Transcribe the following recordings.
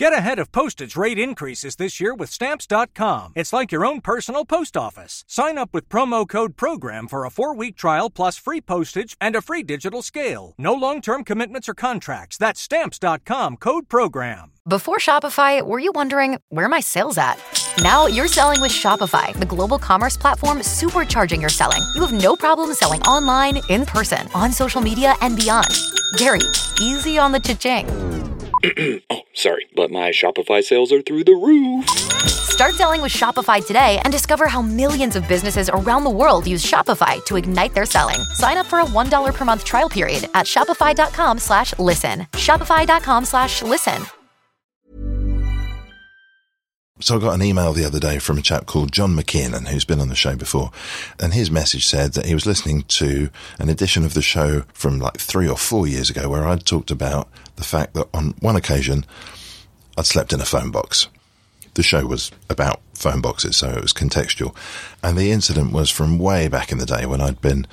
Get ahead of postage rate increases this year with Stamps.com. It's like your own personal post office. Sign up with promo code PROGRAM for a four week trial plus free postage and a free digital scale. No long term commitments or contracts. That's Stamps.com code PROGRAM. Before Shopify, were you wondering where my sales at? Now you're selling with Shopify, the global commerce platform supercharging your selling. You have no problem selling online, in person, on social media, and beyond. Gary, easy on the cha-ching. oh, sorry, but my Shopify sales are through the roof. Start selling with Shopify today and discover how millions of businesses around the world use Shopify to ignite their selling. Sign up for a $1 per month trial period at shopify.com slash listen. Shopify.com slash listen. So I got an email the other day from a chap called John McKiernan, who's been on the show before. And his message said that he was listening to an edition of the show from like three or four years ago where I'd talked about the fact that on one occasion I'd slept in a phone box. The show was about phone boxes, so it was contextual. And the incident was from way back in the day when I'd been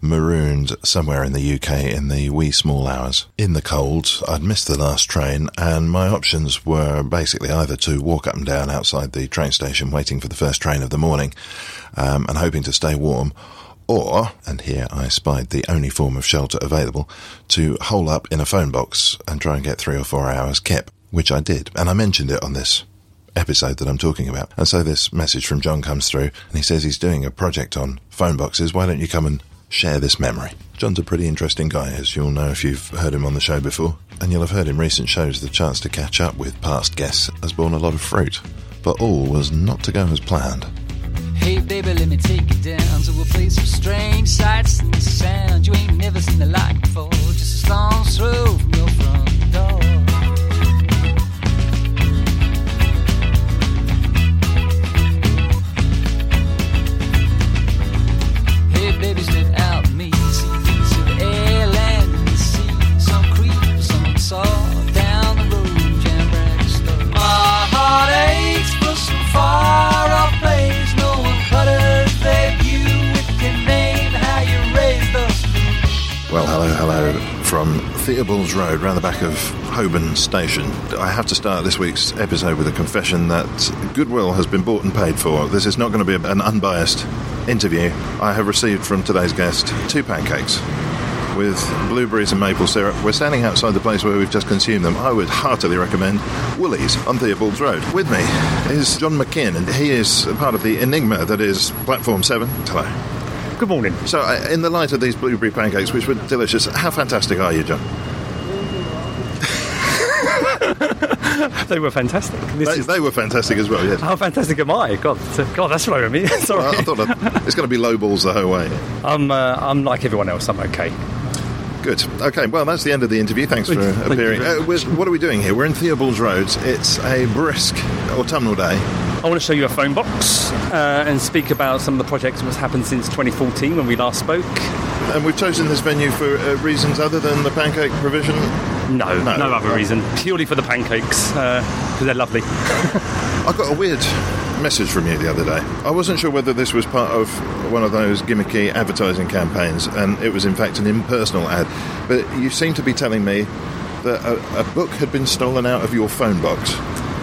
marooned somewhere in the UK in the wee small hours in the cold. I'd missed the last train, and my options were basically either to walk up and down outside the train station waiting for the first train of the morning um, and hoping to stay warm. Or, and here I spied the only form of shelter available, to hole up in a phone box and try and get three or four hours kip, which I did. And I mentioned it on this episode that I'm talking about. And so this message from John comes through and he says he's doing a project on phone boxes. Why don't you come and share this memory? John's a pretty interesting guy, as you'll know if you've heard him on the show before. And you'll have heard in recent shows the chance to catch up with past guests has borne a lot of fruit. But all was not to go as planned. Hey baby, let me take you down to a place of strange sights and sounds. You ain't never seen the like before. Just a stone's throw from your front from Theobalds Road, round the back of Holborn Station. I have to start this week's episode with a confession that Goodwill has been bought and paid for. This is not going to be an unbiased interview. I have received from today's guest two pancakes with blueberries and maple syrup. We're standing outside the place where we've just consumed them. I would heartily recommend Woolies on Theobalds Road. With me is John McKiernan, and he is part of the enigma that is Platform 7. Hello. Good morning. So, uh, in the light of these blueberry pancakes, which were delicious, how fantastic are you, John? They were fantastic. This They, is, they were fantastic as well, yes. how fantastic am I? God, God, that's right with me. Sorry. Well, I thought that it's going to be low balls the whole way. I'm, uh, I'm like everyone else. I'm okay. Good. Okay, well, that's the end of the interview. Thanks for Thank appearing. Uh, what are we doing here? We're in Theobalds Road. It's a brisk autumnal day. I want to show you a phone box uh, and speak about some of the projects that's happened since 2014 when we last spoke. And we've chosen this venue for uh, reasons other than the pancake provision. No, No. no, other reason. Purely for the pancakes because they're lovely. I got a weird message from you the other day. I wasn't sure whether this was part of one of those gimmicky advertising campaigns, and it was in fact an impersonal ad. But you seem to be telling me that a, a book had been stolen out of your phone box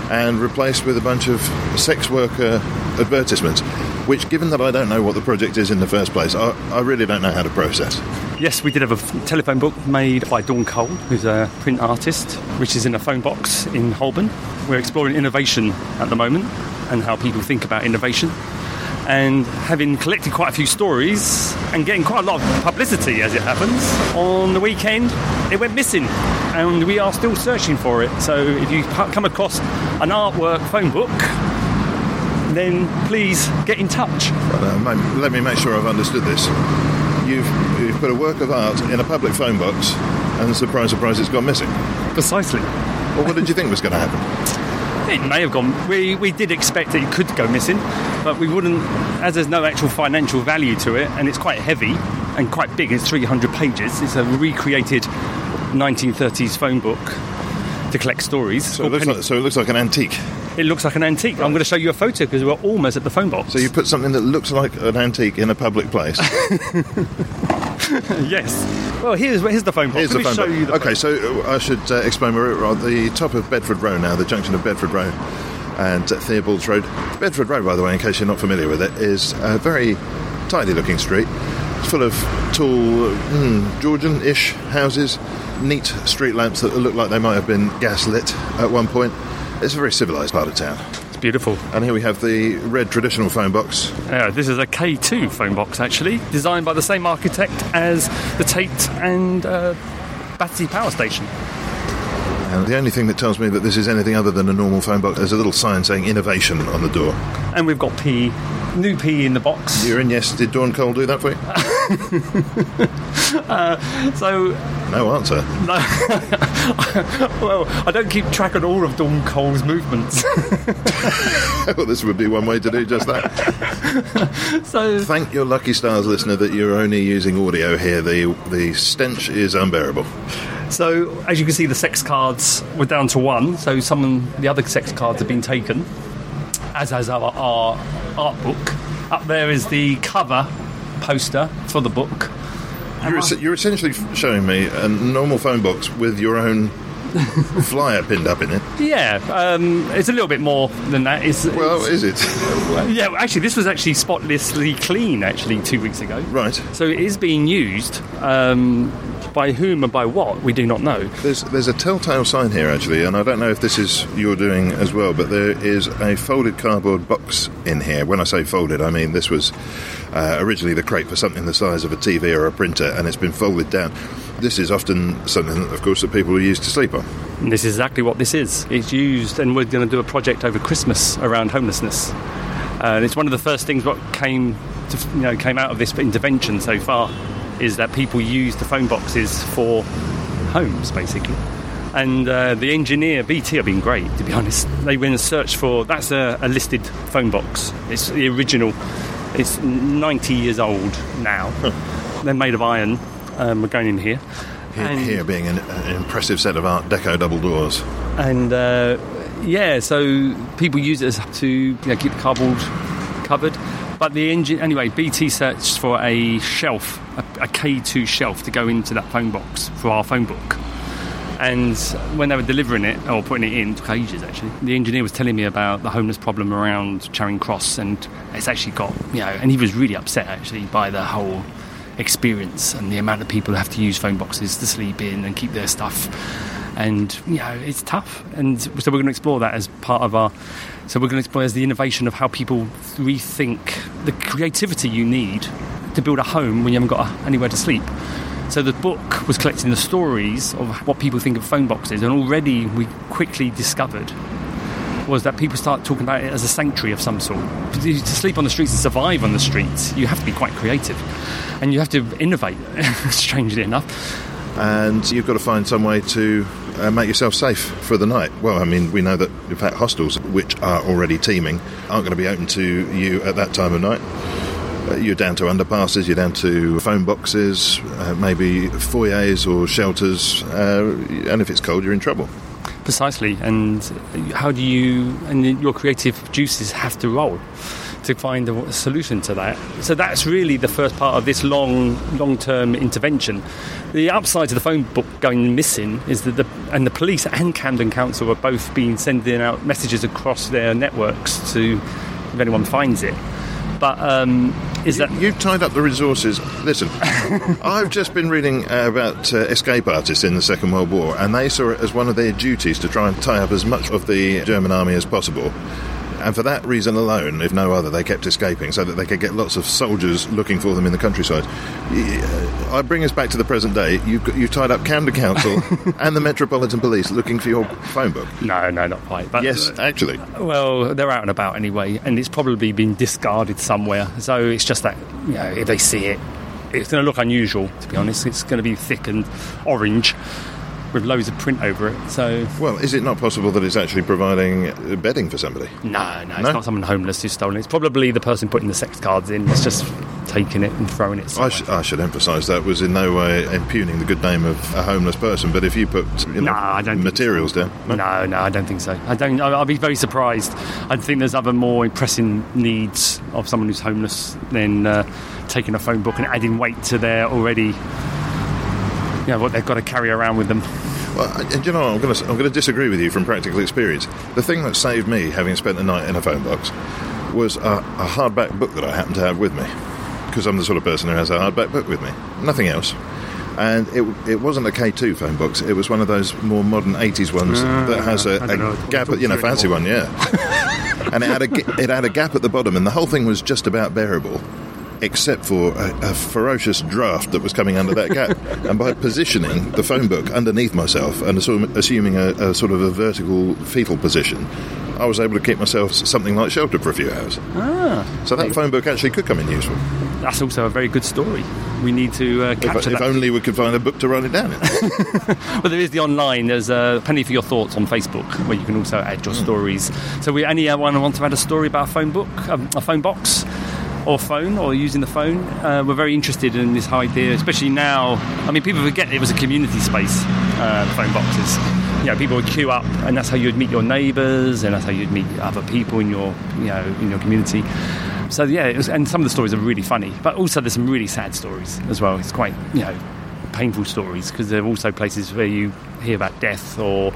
and replaced with a bunch of sex worker advertisements. Which, given that I don't know what the project is in the first place, I, I really don't know how to process. Yes, we did have a telephone book made by Dawn Cole, who's a print artist, which is in a phone box in Holborn. We're exploring innovation at the moment and how people think about innovation. And having collected quite a few stories and getting quite a lot of publicity as it happens, on the weekend it went missing. And we are still searching for it. So if you come across an artwork phone book, then please get in touch. Uh, let me make sure I've understood this. You've, you've put a work of art in a public phone box, and surprise, surprise, it's gone missing. Precisely. Well, what did you think was going to happen? It may have gone. We, we did expect it could go missing, but we wouldn't, as there's no actual financial value to it, and it's quite heavy and quite big. It's 300 pages. It's a recreated 1930s phone book to collect stories. So it, looks like, so it looks like an antique. It looks like an antique. I'm going to show you a photo because we're almost at the phone box. So you put something that looks like an antique in a public place. yes. Well, here's here's the phone box. Here's Let the phone show book. you the okay, so uh, I should uh, explain. We're at the top of Bedford Row now, the junction of Bedford Row and uh, Theobald's Road. Bedford Row, by the way, in case you're not familiar with it, is a very tidy-looking street. Full of tall, mm, Georgian-ish houses, neat street lamps that look like they might have been gas-lit at one point. It's a very civilised part of town. It's beautiful. And here we have the red traditional phone box. Yeah, this is a K2 phone box actually, designed by the same architect as the Tate and uh, Battersea Power Station. And the only thing that tells me that this is anything other than a normal phone box, is a little sign saying innovation on the door. And we've got P, new P in the box. You're in, yes. Did Dawn Cole do that for you? Uh, so, No answer. No. well, I don't keep track of all of Dawn Cole's movements. well, this would be one way to do just that. so, Thank your lucky stars, listener, that you're only using audio here. The the stench is unbearable. so as you can see, the sex cards were down to one. So, some the other sex cards have been taken, as has our, our art book. Up there is the cover poster for the book. You're, es- you're essentially showing me a normal phone box with your own flyer pinned up in it. Yeah, um, it's a little bit more than that. It's, Well, it's- is it? yeah, actually, this was actually spotlessly clean actually two weeks ago. right. So it is being used. Um, by whom and by what, we do not know. There's there's a telltale sign here actually, and I don't know if this is you're doing as well, but there is a folded cardboard box in here. When I say folded, I mean this was uh, originally the crate for something the size of a TV or a printer, and it's been folded down. This is often something, of course, that people use to sleep on. And this is exactly what this is. It's used, and we're going to do a project over Christmas around homelessness. Uh, and it's one of the first things what came, to, you know, came out of this intervention so far, is that people use the phone boxes for homes, basically. And uh, the engineer, BT, have been great, to be honest. They went and searched for that's a, a listed phone box. It's the original. It's 90 years old now. They're made of iron. Um, we're going in here. Here, here being an, an impressive set of Art Deco double doors. and uh, yeah, so people use it as to you know, keep the cardboard covered. But the engine, anyway, BT searched for a shelf, a, a K2 shelf to go into that phone box for our phone book. And when they were delivering it or putting it in, it took ages actually. The engineer was telling me about the homeless problem around Charing Cross, and it's actually got you know, and he was really upset actually by the whole experience and the amount of people who have to use phone boxes to sleep in and keep their stuff. And you know, it's tough. And so we're going to explore that as part of our. So we're going to explore as the innovation of how people rethink the creativity you need to build a home when you haven't got anywhere to sleep. So the book was collecting the stories of what people think of phone boxes, and already we quickly discovered was that people start talking about it as a sanctuary of some sort. To sleep on the streets and survive on the streets, you have to be quite creative, and you have to innovate. strangely enough, and you've got to find some way to uh, make yourself safe for the night. Well, I mean, we know that in fact hostels, which are already teeming, aren't going to be open to you at that time of night. Uh, you're down to underpasses, you're down to phone boxes, uh, maybe foyers or shelters, uh, and if it's cold, you're in trouble. Precisely. And how do you and your creative juices have to roll to find a solution to that? So that's really the first part of this long, long-term intervention. The upside to the phone book going missing is that the and the police and Camden Council are both been sending out messages across their networks to if anyone finds it. But um, is that You've tied up the resources. Listen, I've just been reading uh, about uh, escape artists in the Second World War, and they saw it as one of their duties to try and tie up as much of the German army as possible. And for that reason alone, if no other, they kept escaping so that they could get lots of soldiers looking for them in the countryside. Uh, I bring us back to the present day. You've, got, you've tied up Camden Council and the Metropolitan Police looking for your phone book. no, no, not quite. But Yes, actually. Well, they're out and about anyway, and it's probably been discarded somewhere. So it's just that, you know, if they see it, it's going to look unusual, to be honest. It's going to be thick and orange with loads of print over it. So, Well, is it not possible that it's actually providing bedding for somebody? no, no, it's No? not someone homeless who's stolen it. It's probably the person putting the sex cards in. It's just taking it and throwing it. I, sh- I should emphasise that was in no way impugning the good name of a homeless person, but if you put you know, No, I don't materials down, No, no, I don't think so. I don't. I'll be very surprised. I think there's other more pressing needs of someone who's homeless than uh, taking a phone book and adding weight to their already, you know, what they've got to carry around with them. Well, and you know, I'm going to I'm going to disagree with you from practical experience. The thing that saved me, having spent the night in a phone box, was a, a hardback book that I happened to have with me, because I'm the sort of person who has a hardback book with me, nothing else. And it, it wasn't a K2 phone box. It was one of those more modern 80s ones ah, that has a, know. a gap, at, you know, Talk to you fancy one, yeah. and it had a it had a gap at the bottom, and the whole thing was just about bearable, except for a, a ferocious draft that was coming under that gap. and by positioning the phone book underneath myself and assume, assuming a, a sort of a vertical fetal position, I was able to keep myself something like sheltered for a few hours. Ah, so that phone book actually could come in useful. That's also a very good story. We need to uh, If, capture if that. only we could find a book to write it down in. But there is the online. There's a Penny for Your Thoughts on Facebook, where you can also add your stories. So, we anyone want to add a story about a phone book, um, a phone box, or phone, or using the phone? Uh, we're very interested in this idea, especially now. I mean, people forget it was a community space. Uh, phone boxes. You know, people would queue up, and that's how you'd meet your neighbours, and that's how you'd meet other people in your, you know, in your community. So yeah, was, and some of the stories are really funny, but also there's some really sad stories as well. It's quite, you know, painful stories because there are also places where you hear about death or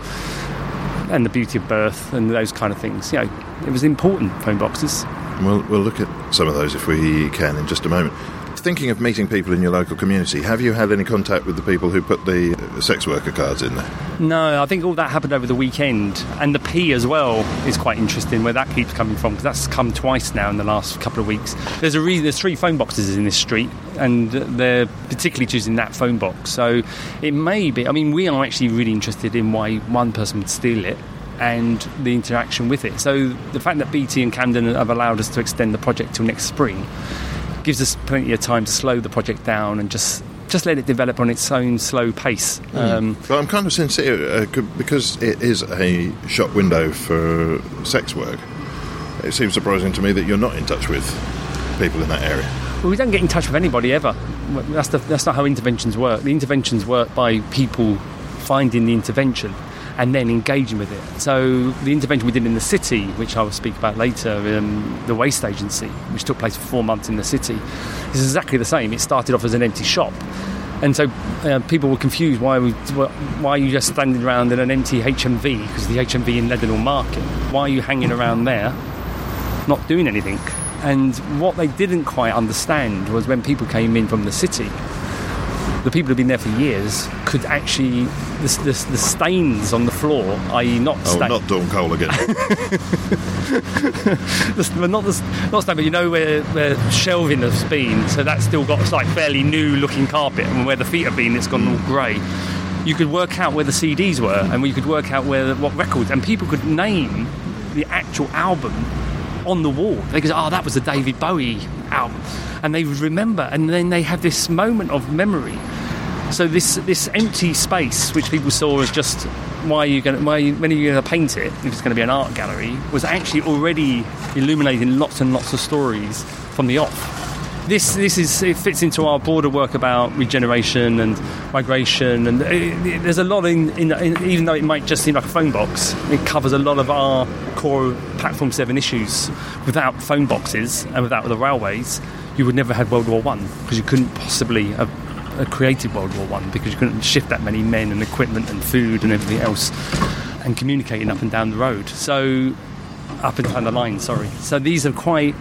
and the beauty of birth and those kind of things. You know, it was important phone boxes. We'll, we'll look at some of those if we can in just a moment. Thinking of meeting people in your local community, have you had any contact with the people who put the uh, sex worker cards in there? No, I think all that happened over the weekend, and the P as well is quite interesting. Where that keeps coming from because that's come twice now in the last couple of weeks. There's a re- there's three phone boxes in this street, and they're particularly choosing that phone box. So it may be. I mean, we are actually really interested in why one person would steal it. And the interaction with it. So the fact that BT and Camden have allowed us to extend the project till next spring gives us plenty of time to slow the project down and just just let it develop on its own slow pace. Um, But I'm kind of sincere uh, because it is a shop window for sex work. It seems surprising to me that you're not in touch with people in that area. Well, we don't get in touch with anybody ever. That's, the, that's not how interventions work. The interventions work by people finding the intervention and then engaging with it. So the intervention we did in the city, which I will speak about later, um, the waste agency, which took place for four months in the city, is exactly the same. It started off as an empty shop. And so uh, people were confused why we, why are you just standing around in an empty HMV because the HMV in Leadenhall Market. Why are you hanging around there, not doing anything? And what they didn't quite understand was when people came in from the city, the people who've been there for years could actually the, the, the stains on the floor, i.e., not Oh, stains, not Dawn Cole again. the, not the not stain, but you know where, where shelving has been, so that's still got like fairly new looking carpet, and where the feet have been, it's gone all grey. You could work out where the CDs were, and you could work out where what records, and people could name the actual album on the wall. They go, "Oh, that was the David Bowie album," and they remember, and then they have this moment of memory. So this this empty space, which people saw as just why are you going why are you, when are you going to paint it if it's going to be an art gallery, was actually already illuminating lots and lots of stories from the off. This this is it fits into our broader work about regeneration and migration, and it, it- there's a lot in, in, in even though it might just seem like a phone box, it covers a lot of our core platform seven issues. Without phone boxes and without the railways, you would never have World War One because you couldn't possibly have created World War One because you couldn't shift that many men and equipment and food and everything else and communicating up and down the road. So up and down the line, sorry. So these are quite.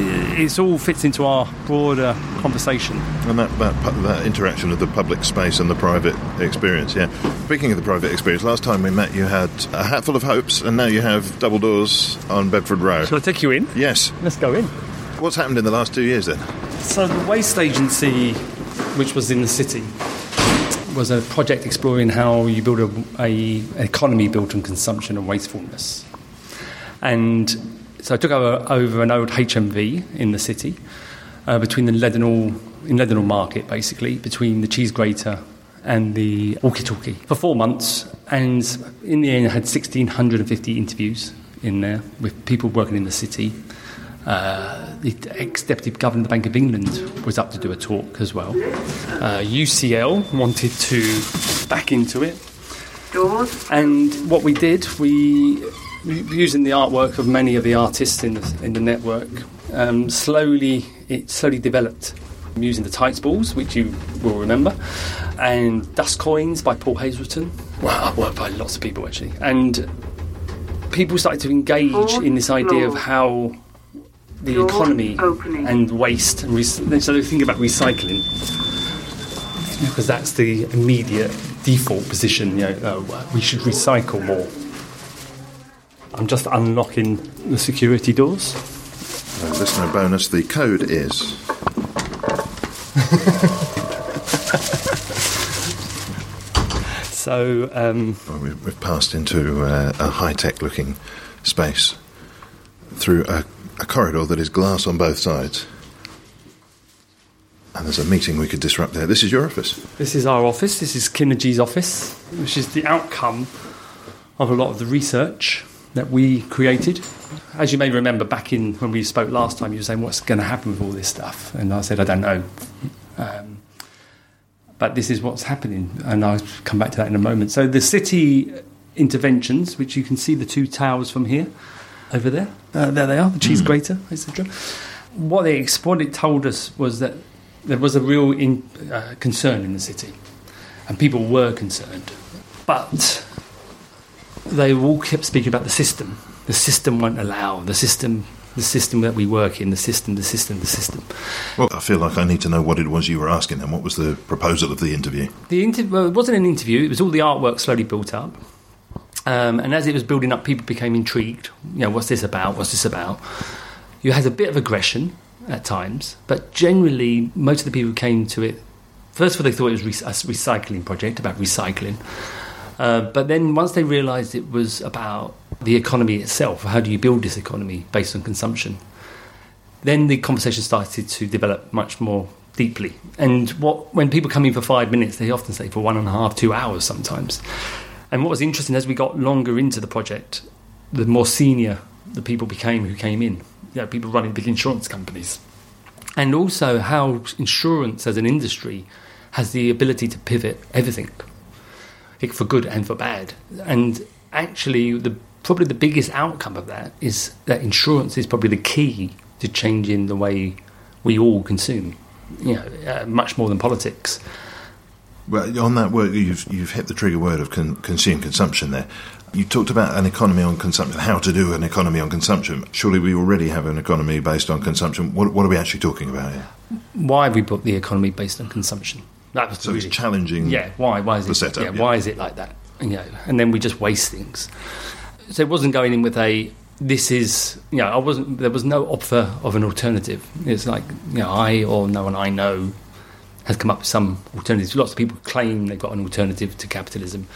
It all fits into our broader conversation. And that, that, that interaction of the public space and the private experience, yeah. Speaking of the private experience, last time we met you had a hatful of hopes, and now you have double doors on Bedford Row. Shall I take you in? Yes. Let's go in. What's happened in the last two years then? So the waste agency, which was in the city, was a project exploring how you build a, a economy built on consumption and wastefulness. And so I took over, over an old HMV in the city, uh, between the Leadenhall, in Leadenhall Market, basically, between the cheese grater and the walkie-talkie for four months. And in the end, I had 1,650 interviews in there with people working in the city. Uh, the ex-deputy governor of the Bank of England was up to do a talk as well. Uh, UCL wanted to back into it, and what we did, we using the artwork of many of the artists in the, in the network, um, slowly it slowly developed. Using the tights balls, which you will remember, and dust coins by Paul Hazelton. Well, worked by lots of people actually, and people started to engage in this idea of how the economy and waste and re- so they think about recycling because that's the immediate default position. You know, oh, we should recycle more. I'm just unlocking the security doors. Uh, listener bonus the code is. So um, Well, we've, we've passed into uh, a high tech looking space through a, a corridor that is glass on both sides. And there's a meeting we could disrupt there. This is your office. This is our office. This is Kinergy's office, which is the outcome of a lot of the research that we created. As you may remember, back in when we spoke last time, you were saying, "What's going to happen with all this stuff?" And I said, "I don't know." Um, but this is what's happening, and I'll come back to that in a moment. So the city interventions, which you can see the two towers from here, over there, uh, there they are, the cheese grater, etc. What they what it told us was that there was a real in, uh, concern in the city, and people were concerned, but they all kept speaking about the system. The system won't allow the system. The system that we work in, the system, the system, the system. Well, I feel like I need to know what it was you were asking them. What was the proposal of the interview? The inter- well, it wasn't an interview. It was all the artwork slowly built up, um, and as it was building up, people became intrigued. You know, what's this about? What's this about? You had a bit of aggression at times, but generally, most of the people who came to it, first of all, they thought it was re- a recycling project about recycling. Uh, but then once they realised it was about the economy itself, how do you build this economy based on consumption? Then the conversation started to develop much more deeply. And what when people come in for five minutes, they often stay for one and a half, two hours sometimes. And what was interesting as we got longer into the project, the more senior the people became who came in. You know, people running big insurance companies. And also how insurance as an industry has the ability to pivot everything for good and for bad. And actually, the probably the biggest outcome of that is that insurance is probably the key to changing the way we all consume. You know, uh, much more than politics. Well, on that work, you've, you've hit the trigger word of con- consume consumption there. You talked about an economy on consumption, how to do an economy on consumption. Surely we already have an economy based on consumption. What, what are we actually talking about here? Why have we built the economy based on consumption? That was So really it's challenging. Yeah, why? Why is the it? setup, yeah, yeah. why is it like that? You know, and then we just waste things. So it wasn't going in with a. This is, you know, I wasn't. There was no offer of an alternative. It's like, you know, I or no one I know has come up with some alternatives. Lots of people claim they've got an alternative to capitalism,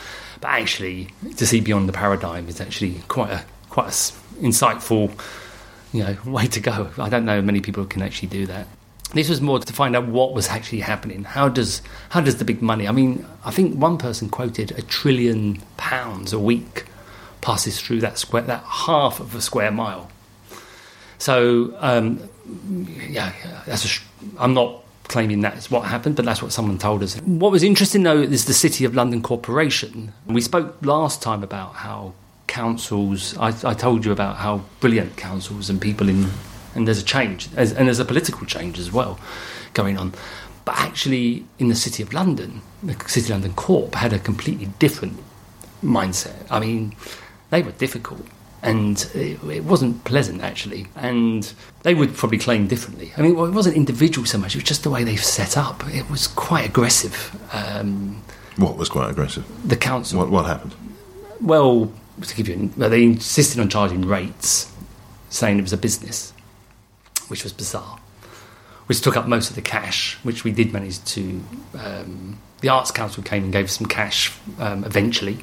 but actually, to see beyond the paradigm is actually quite a quite a insightful, you know, way to go. I don't know many people can actually do that. This was more to find out what was actually happening. How does how does the big money? I mean, I think one person quoted a trillion pounds a week passes through that square that half of a square mile. So um, yeah, that's a I'm not claiming that's what happened, but that's what someone told us. What was interesting though is the City of London Corporation. We spoke last time about how councils. I, I told you about how brilliant councils and people in, and there's a change, as, and there's a political change as well going on. But actually, in the City of London, the City of London Corp had a completely different mindset. I mean, they were difficult and it, it wasn't pleasant actually. And they would probably claim differently. I mean, well, it wasn't individual so much, it was just the way they've set up. It was quite aggressive. Um, What was quite aggressive? the council. What, what happened? Well, to give you, well, they insisted on charging rates, saying it was a business, which was bizarre. Which took up most of the cash, which we did manage to. Um, the Arts Council came and gave us some cash um, eventually,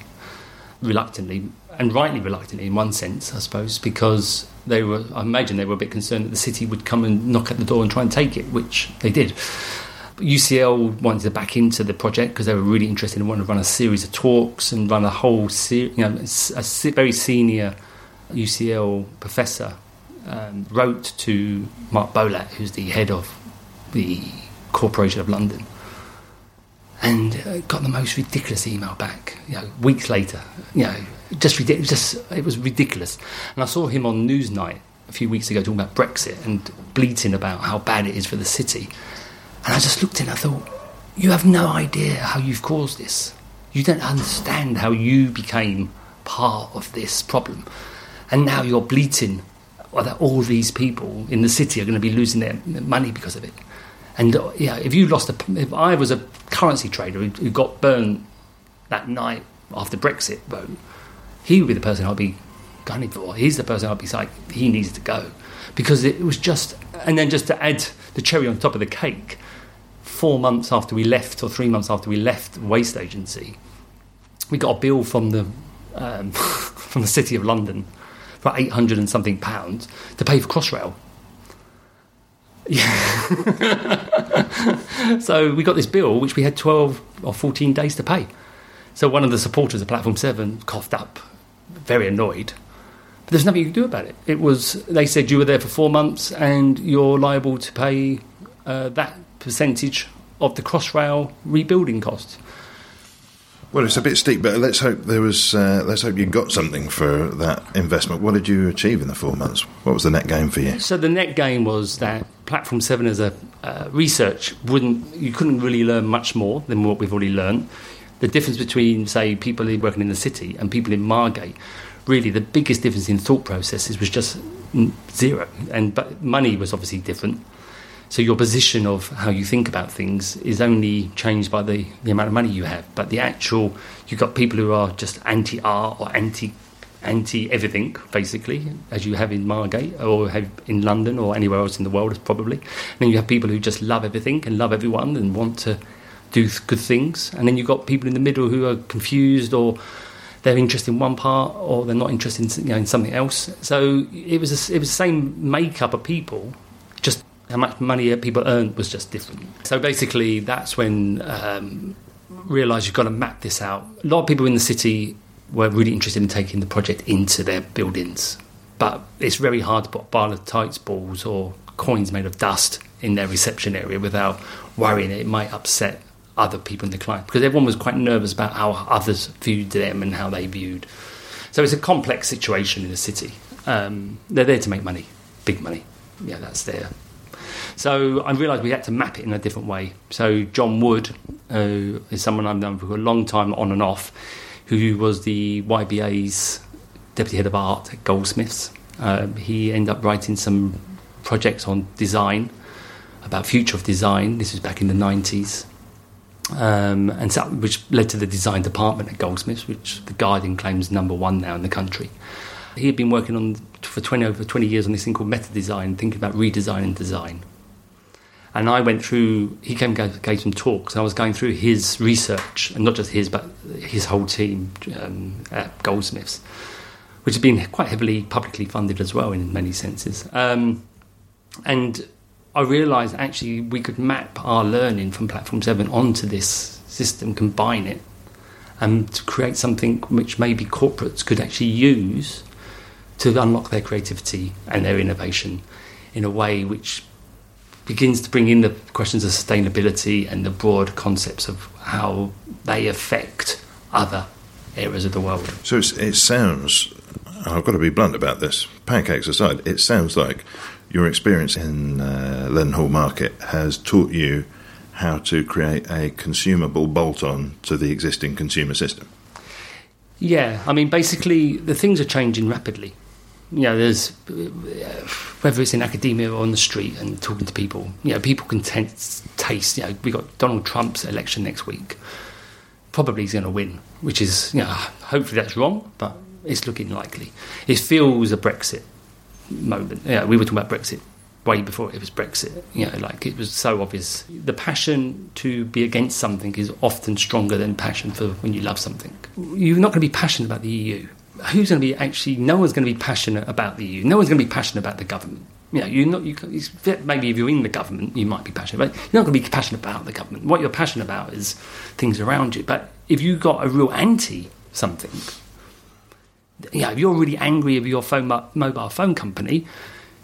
reluctantly, and rightly reluctantly in one sense, I suppose, because they were. I imagine they were a bit concerned that the city would come and knock at the door and try and take it, which they did. UCL wanted to back into the project because they were really interested and wanted to run a series of talks and run a whole series. You know, a very senior UCL professor um, wrote to Mark Boleat, who's the head of the Corporation of London, and uh, got the most ridiculous email back. You know, weeks later, you know, just ridiculous. Just it was ridiculous. And I saw him on Newsnight a few weeks ago talking about Brexit and bleating about how bad it is for the city. And I just looked in. I thought, you have no idea how you've caused this. You don't understand how you became part of this problem. And now you're bleating that all these people in the city are going to be losing their money because of it. And uh, yeah, if you lost a, if I was a currency trader who, who got burned that night after Brexit vote, he would be the person I'd be gunning for. He's the person I'd be like, he needs to go. Because it was just, and then just to add the cherry on top of the cake, four months after we left, or three months after we left Waste Agency, we got a bill from the, um, from the City of London for 800 and something pounds to pay for Crossrail. Yeah. so we got this bill, which we had 12 or 14 days to pay. So one of the supporters of Platform 7 coughed up, very annoyed. But there's nothing you can do about it. It was, they said you were there for four months and you're liable to pay uh, that percentage of the Crossrail rebuilding costs. Well, it's a bit steep, but let's hope there was. Uh, let's hope you got something for that investment. What did you achieve in the four months? What was the net gain for you? So the net gain was that Platform Seven as a uh, research wouldn't you couldn't really learn much more than what we've already learned. The difference between say people working in the city and people in Margate, really the biggest difference in thought processes was just zero, and but money was obviously different. So your position of how you think about things is only changed by the, the amount of money you have. But the actual, you've got people who are just anti art or anti anti everything, basically, as you have in Margate or have in London or anywhere else in the world, probably. And then you have people who just love everything and love everyone and want to do good things. And then you've got people in the middle who are confused or they're interested in one part or they're not interested in, you know, in something else. So it was a, it was the same makeup of people, how much money people earned was just different. So basically, that's when um, realised you've got to map this out. A lot of people in the city were really interested in taking the project into their buildings, but it's very hard to put a bar of tights balls or coins made of dust in their reception area without worrying it might upset other people in the client because everyone was quite nervous about how others viewed them and how they viewed. So it's a complex situation in the city. Um, they're there to make money, big money. Yeah, that's their so I realised we had to map it in a different way. So John Wood uh, is someone I've known for a long time on and off, who was the YBA's deputy head of art at Goldsmiths. Um, he ended up writing some projects on design, about future of design. This was back in the 90s. Um, and so, which led to the design department at Goldsmiths, which the Guardian claims number one now in the country. He had been working on for 20 over 20 years on this thing called meta design, thinking about redesign and design. And I went through, he came and gave some talks, and I was going through his research, and not just his, but his whole team um, at Goldsmiths, which has been quite heavily publicly funded as well in many senses. Um, and I realised actually we could map our learning from Platform 7 onto this system, combine it, and to create something which maybe corporates could actually use to unlock their creativity and their innovation in a way which begins to bring in the questions of sustainability and the broad concepts of how they affect other areas of the world. So it sounds, I've got to be blunt about this, pancakes aside, it sounds like your experience in uh, Leadenhall Market has taught you how to create a consumable bolt on to the existing consumer system. Yeah, I mean, basically, the things are changing rapidly you know, there's whether it's in academia or on the street and talking to people, you know, people can t- taste. You know, we got Donald Trump's election next week. Probably he's going to win, which is, you know, hopefully that's wrong, but it's looking likely. It feels a Brexit moment. Yeah, we were talking about Brexit way before it was Brexit. You know, like it was so obvious. The passion to be against something is often stronger than passion for when you love something. You're not going to be passionate about the EU who's going to be actually? No one's going to be passionate about the EU. No one's going to be passionate about the government. You know, you're not. You, maybe if you're in the government, you might be passionate, but you're not going to be passionate about the government. What you're passionate about is things around you. But if you got a real anti something, you know, if you're really angry with your phone, mobile phone company,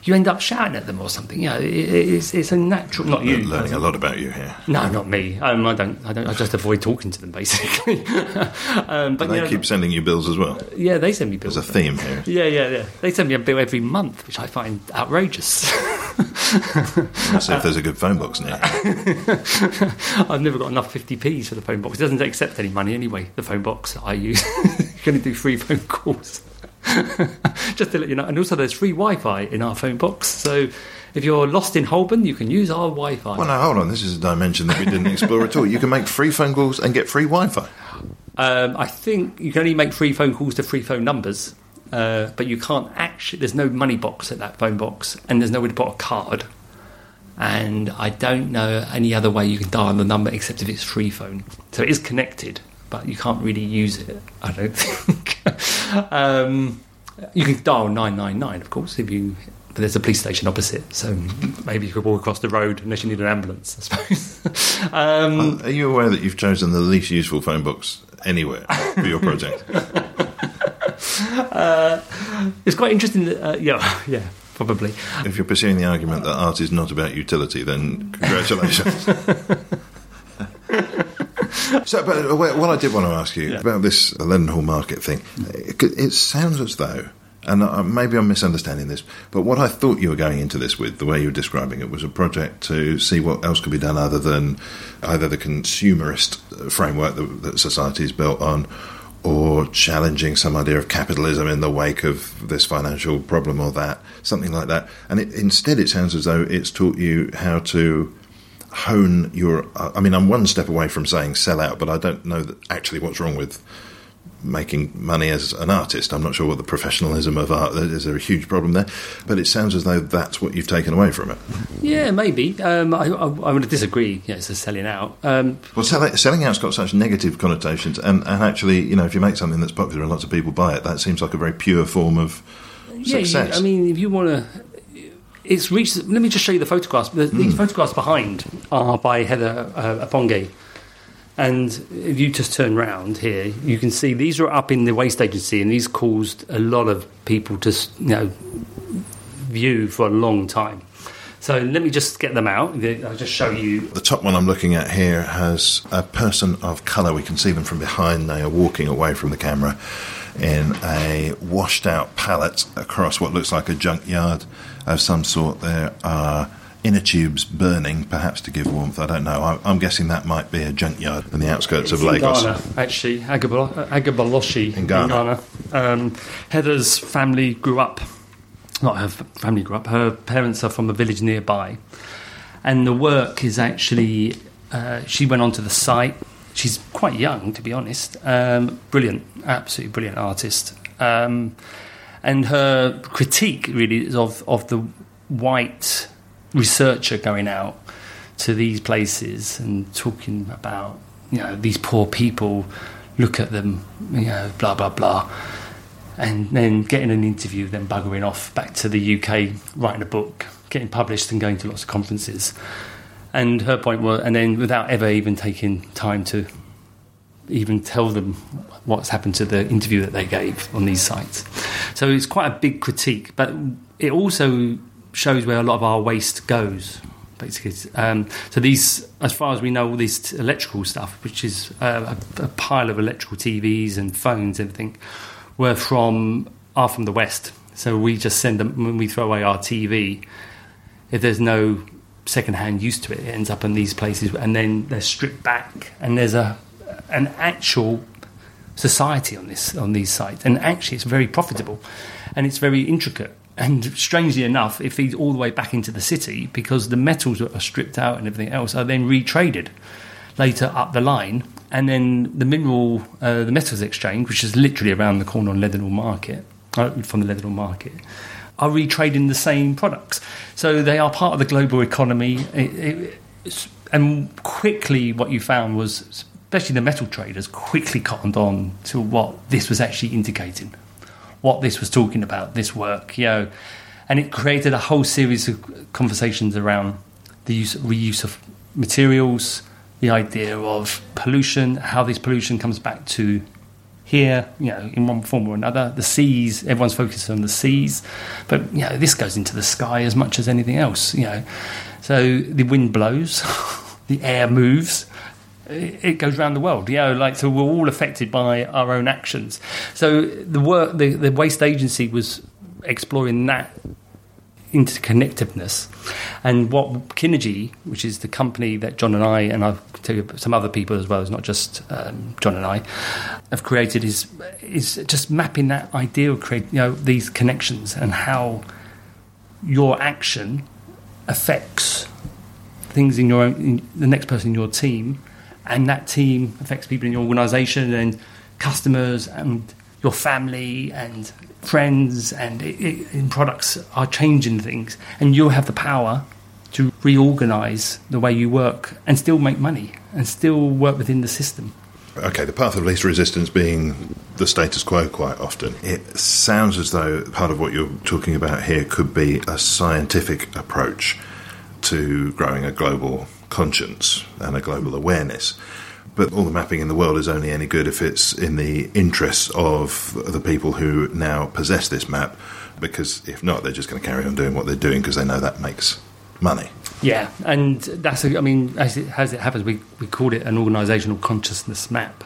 you end up shouting at them or something. You know, it, it's, it's a natural. Not you. Learning a lot about you here. No, not me. Um, I don't. I don't. I just avoid talking to them basically. um, but They you know, keep sending you bills as well. yeah, they send me bills. There's a theme here. Yeah, yeah, yeah. They send me a bill every month, which I find outrageous. Let's see if there's a good phone box near. I've never got enough 50p's for the phone box. It doesn't accept any money anyway, the phone box I use. can only do free phone calls. Just to let you know. And also, there's free Wi Fi in our phone box. So if you're lost in Holborn, you can use our Wi Fi. Well, now hold on. This is a dimension that we didn't explore at all. You can make free phone calls and get free Wi-Fi. Um, I think you can only make free phone calls to free phone numbers, uh, but you can't actually. There's no money box at that phone box, and there's nowhere to put a card. And I don't know any other way you can dial the number except if it's free phone. So it is connected, but you can't really use it. I don't think. um, you can dial nine nine nine, of course, if you. But there's a police station opposite, so maybe you could walk across the road unless you need an ambulance, I suppose. um, Are you aware that you've chosen the least useful phone box anywhere for your project? it's quite interesting. That, uh, yeah, yeah, probably. if you're pursuing the argument that art is not about utility, then congratulations. so, but uh, what I did want to ask you about this Leadenhall Market thing, it, it sounds as though, and uh, maybe I'm misunderstanding this, but what I thought you were going into this with, the way you were describing it, was a project to see what else could be done other than either the consumerist framework that, that society is built on. Or challenging some idea of capitalism in the wake of this financial problem or that, something like that. And it, instead, it sounds as though it's taught you how to hone your. I mean, I'm one step away from saying sell out, but I don't know that actually what's wrong with making money as an artist. I'm not sure what the professionalism of art is. There a huge problem there? But it sounds as though that's what you've taken away from it. Yeah, maybe. Um, I, I, I would disagree. Yeah, it's a selling out. Um, Well, selling, selling out's got such negative connotations, and, and actually, you know, if you make something that's popular and lots of people buy it, that seems like a very pure form of yeah, you, success. I mean, if you want to. It's reached. Let me just show you the photographs. The, These Hmm. photographs behind are by Heather uh, Agyepong. And if you just turn round here, you can see these are up in the waste agency, and these caused a lot of people to, you know, view for a long time. So let me just get them out. I'll just show you. The top one I'm looking at here has a person of colour. We can see them from behind. They are walking away from the camera in a washed out pallet across what looks like a junkyard of some sort. There are inner tubes burning, perhaps to give warmth. I don't know. I'm guessing that might be a junkyard in the outskirts of It's in Lagos. Ghana, actually, Agabalo- uh, Agbogbloshie In Ghana. Um, Heather's family grew up, not her family grew up, her parents are from a village nearby. And the work is actually, uh, she went onto the site. She's quite young, to be honest. Um, brilliant, absolutely brilliant artist. Um, and her critique really is of, of the white researcher going out to these places and talking about you know these poor people look at them you know blah blah blah and then getting an interview then buggering off back to the UK writing a book getting published and going to lots of conferences and her point was and then without ever even taking time to even tell them what's happened to the interview that they gave on these sites. So it's quite a big critique, but it also shows where a lot of our waste goes. Basically, um, so these, as far as we know, all this electrical stuff, which is uh, a, a pile of electrical TVs and phones, and everything, were from are from the West. So we just send them when we throw away our TV. If there's no second-hand use to it, it ends up in these places, and then they're stripped back, and there's a an actual society on this on these sites, and actually it's very profitable, and it's very intricate. And strangely enough, it feeds all the way back into the city because the metals that are stripped out and everything else are then retraded later up the line, and then the mineral, uh, the metals exchange, which is literally around the corner on Leadenhall Market, uh, from the Leadenhall Market, are retrading the same products. So they are part of the global economy. It, it, and quickly, what you found was, especially the metal traders, quickly cottoned on to what this was actually indicating, what this was talking about, this work, you know. And it created a whole series of conversations around the use, reuse of materials, the idea of pollution, how this pollution comes back to here, you know, in one form or another. The seas, everyone's focused on the seas, but you know, this goes into the sky as much as anything else. You know, so the wind blows, the air moves. It goes around the world, you know. Like so, we're all affected by our own actions. So the work, the, the waste agency was exploring that interconnectedness. And what Kinergy, which is the company that John and I, and I'll tell you some other people as well, it's not just um, John and I, have created is is just mapping that idea of create, you know, these connections and how your action affects things in your own, in the next person in your team, and that team affects people in your organisation and customers and your family and friends and it, it, and products are changing things, and you'll have the power to reorganise the way you work and still make money and still work within the system. Okay, the path of least resistance being the status quo quite often. It sounds as though part of what you're talking about here could be a scientific approach to growing a global conscience and a global awareness. But all the mapping in the world is only any good if it's in the interests of the people who now possess this map, because if not, they're just going to carry on doing what they're doing because they know that makes money. Yeah, and that's a, I mean, as it, as it happens, we we called it an organisational consciousness map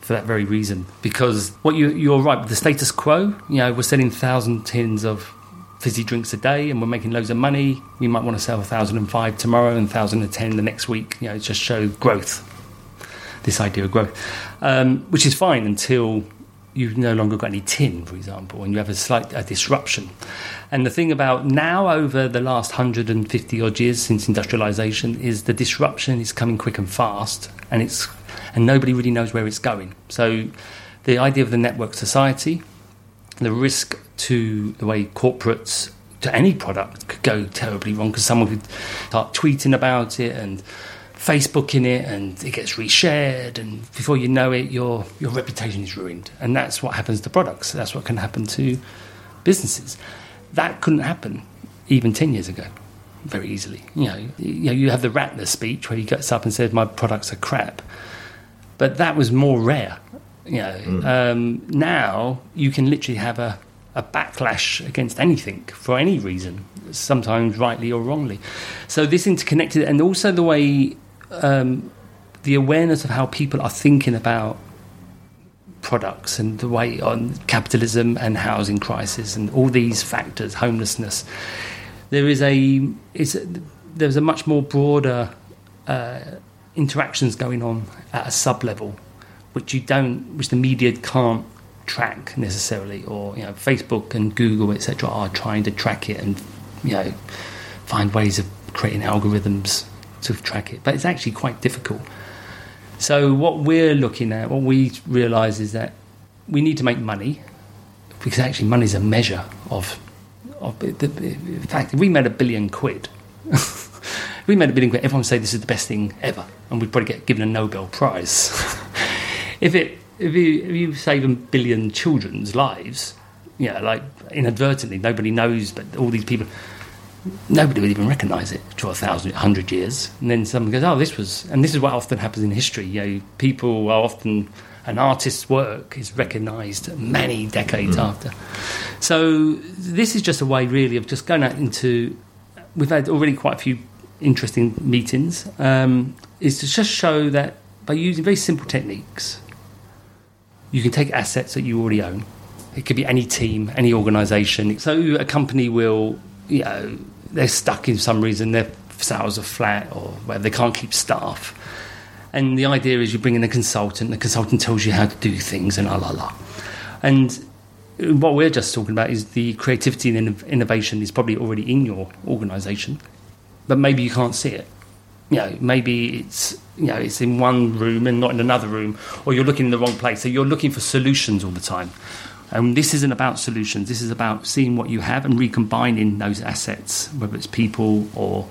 for that very reason. Because what you you're right, with the status quo, you know, we're selling thousand tins of fizzy drinks a day, and we're making loads of money. We might want to sell thousand and five tomorrow and thousand and ten the next week. You know, just show growth. This idea of growth, um, which is fine until you've no longer got any tin, for example, and you have a slight a disruption. And the thing about now, over the last 150 odd years since industrialization, is the disruption is coming quick and fast, and it's and nobody really knows where it's going. So, the idea of the network society, the risk to the way corporates to any product could go terribly wrong because someone could start tweeting about it and Facebooking it, and it gets reshared, and before you know it, your your reputation is ruined. And that's what happens to products. That's what can happen to businesses. That couldn't happen even ten years ago, very easily. You know, you know, you have the Ratner speech where he gets up and says, "My products are crap," but that was more rare. You know, um, now you can literally have a a backlash against anything for any reason, sometimes rightly or wrongly. So this interconnected, and also the way um, the awareness of how people are thinking about products and the way on capitalism and housing crisis and all these factors, homelessness. There is a there's a much more broader uh, interactions going on at a sub level, which you don't, which the media can't track necessarily, or you know, Facebook and Google etc. are trying to track it and you know find ways of creating algorithms to track it, but it's actually quite difficult. So what we're looking at, what we realise is that we need to make money because actually money is a measure of. of the, in fact, if we made a billion quid, we made a billion quid, everyone would say this is the best thing ever, and we'd probably get given a Nobel Prize. if it if you, if you save a billion children's lives, you know, like inadvertently, nobody knows, but all these people, nobody would even recognise it for a thousand, hundred years. And then someone goes, "Oh, this was," and this is what often happens in history. You know, people are often an artist's work is recognised many decades after. So this is just a way, really, of just going out into. We've had already quite a few interesting meetings. Um, is to just show that by using very simple techniques, you can take assets that you already own. It could be any team, any organisation. So a company will, you know, they're stuck in some reason, their sales are flat or where they can't keep staff. And the idea is you bring in a consultant, the consultant tells you how to do things and la la la. And what we're just talking about is the creativity and innovation is probably already in your organisation, but maybe you can't see it you know, maybe it's you know it's in one room and not in another room, or you're looking in the wrong place. So you're looking for solutions all the time. And this isn't about solutions. This is about seeing what you have and recombining those assets, whether it's people or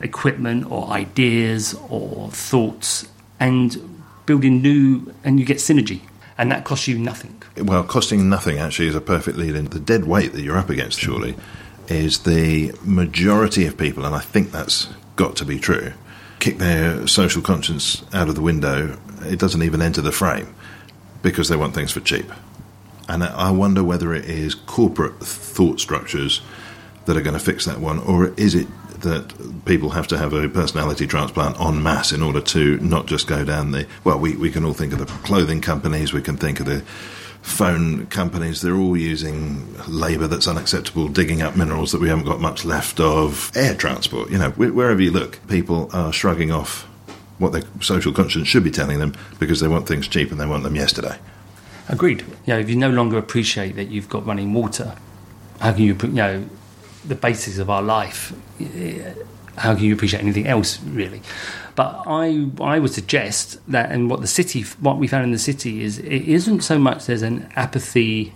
equipment or ideas or thoughts, and building new. And you get synergy, and that costs you nothing. Well, costing nothing actually is a perfect lead in. The dead weight that you're up against, surely, is the majority of people, and I think that's got to be true, kick their social conscience out of the window. It doesn't even enter the frame because they want things for cheap. And I wonder whether it is corporate thought structures that are going to fix that one, or is it that people have to have a personality transplant en masse in order to not just go down the. Well, we, we can all think of the clothing companies, we can think of the phone companies, they're all using labour that's unacceptable, digging up minerals that we haven't got much left of, air transport. You know, wherever you look, people are shrugging off what their social conscience should be telling them because they want things cheap and they want them yesterday. Agreed. You know, if you no longer appreciate that you've got running water, how can you, you know, the basis of our life, eh, how can you appreciate anything else, really? But I, I would suggest that, and what the city, what we found in the city is, it isn't so much there's an apathy.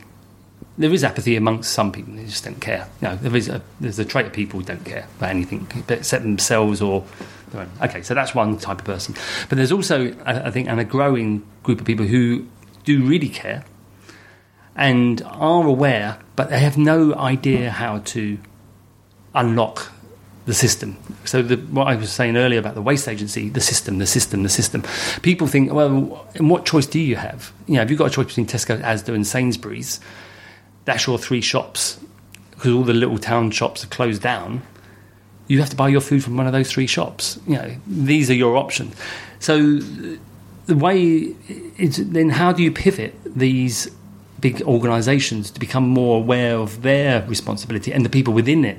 There is apathy amongst some people; they just don't care. You know, there is a, there's a trait of people who don't care about anything except themselves or their own. Okay, so that's one type of person. But there's also, I I think, and a growing group of people who do really care and are aware, but they have no idea how to unlock the system. So, the, what I was saying earlier about the waste agency, the system, the system, the system. People think, well, and what choice do you have? You know, if you've got a choice between Tesco, Asda, and Sainsbury's, that's your three shops because all the little town shops are closed down. You have to buy your food from one of those three shops. You know, these are your options. So, the way is then how do you pivot these big organisations to become more aware of their responsibility and the people within it?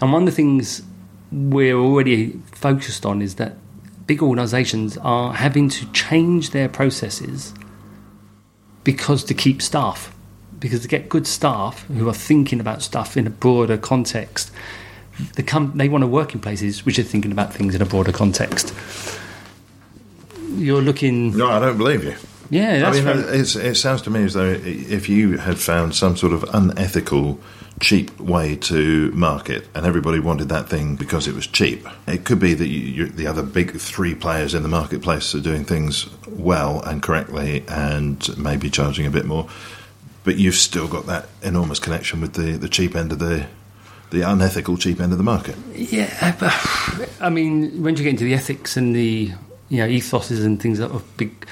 And one of the things we're already focused on is that big organisations are having to change their processes because to keep staff, because to get good staff who are thinking about stuff in a broader context, the com- they want to work in places which are thinking about things in a broader context. You're looking, No, I don't believe you. yeah, that's I mean, it sounds to me as though if you had found some sort of unethical, cheap way to market, and everybody wanted that thing because it was cheap, it could be that you, the other big three players in the marketplace are doing things well and correctly, and maybe charging a bit more, but you've still got that enormous connection with the, the cheap end of the the unethical cheap end of the market. Yeah, but, I mean, when you get into the ethics and the you know ethoses and things that are big,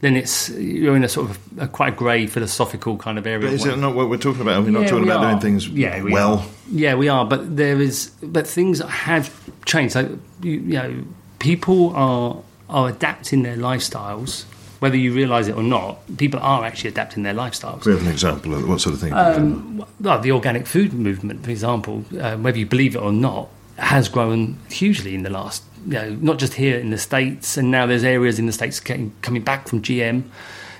then it's you're in a sort of a quite grey philosophical kind of area. But is it not what we're talking about? Are we not Yeah, talking we about are. doing things Yeah, we well? are. Yeah, we are. But there is, but things have changed. Like you, you know, people are are adapting their lifestyles, whether you realise it or not. People are actually adapting their lifestyles. We have an example of what sort of thing. Um, well, the organic food movement, for example, uh, whether you believe it or not, has grown hugely in the last, you know, not just here in the States, and now there's areas in the States getting, coming back from GM,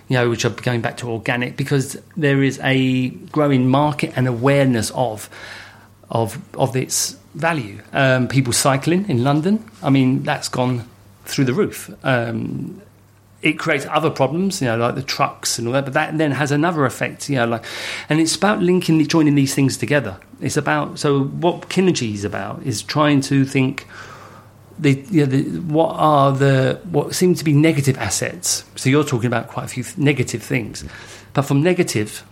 you know, which are going back to organic because there is a growing market and awareness of of of its value. Um, people cycling in London, I mean, that's gone through the roof. Um, it creates other problems, you know, like the trucks and all that. But that then has another effect, you know, like, and it's about linking, joining these things together. It's about so what Kinergy is about is trying to think. The, you know, the, what are the what seem to be negative assets? So you're talking about quite a few negative things, but from negative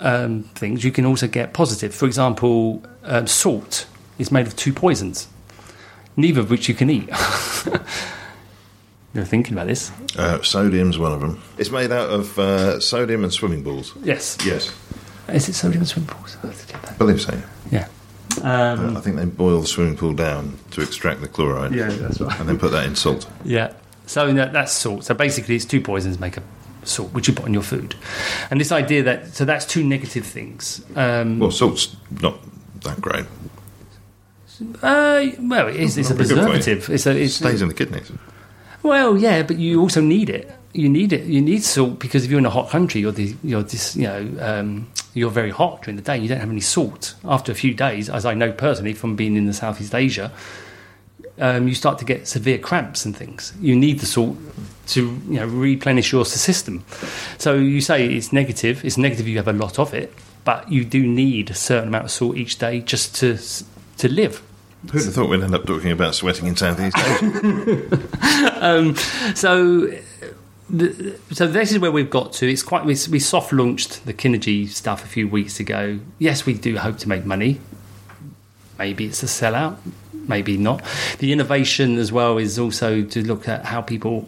um, things you can also get positive. For example, um, salt is made of two poisons, neither of which you can eat. You're thinking about this? Uh, sodium's one of them. It's made out of uh, sodium and swimming balls. Yes. Yes, Is it sodium swim pools? I have to check that. I believe so. Yeah. Uh, I think they boil the swimming pool down to extract the chloride. Yeah, that's right. And then put that in salt. Yeah. So that, that's salt. So basically, it's two poisons make up salt, which you put on your food. And this idea that so that's two negative things. Um, Well, salt's not that great. uh, well, it is, it's a Not good for you. preservative. It's a, It it's stays in the kidneys. Well, yeah, but you also need it. You need it. You need salt because if you're in a hot country, you're the, you're this, you know, um, you're very hot during the day. You don't have any salt. After a few days, as I know personally from being in the Southeast Asia, um, you start to get severe cramps and things. You need the salt to you know replenish your system. So you say it's negative. It's negative. You have a lot of it, but you do need a certain amount of salt each day just to to live. Who'd have thought we'd end up talking about sweating in Southeast Asia? um, so, the, so this is where we've got to. It's quite we, we soft launched the Kinergy stuff a few weeks ago. Yes, we do hope to make money. Maybe it's a sellout, maybe not. The innovation as well is also to look at how people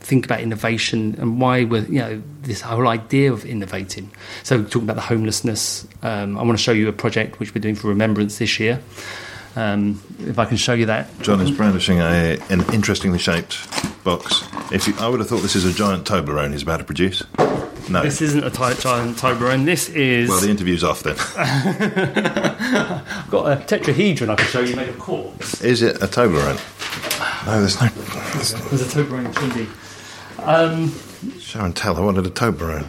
think about innovation and why we're you know this whole idea of innovating. So, talking about the homelessness, um, I want to show you a project which we're doing for Remembrance this year. Um, if I can show you that. John is brandishing a, an interestingly shaped box. If you, I would have thought this is a giant Toblerone he's about to produce. No. This isn't a ty- giant Toblerone. This is. well, the interview's off then. I've got a tetrahedron I can show you made of quartz. is it a Toblerone? No, there's no. There's a Toblerone 2D. Um, Show and tell. I wanted a Toblerone.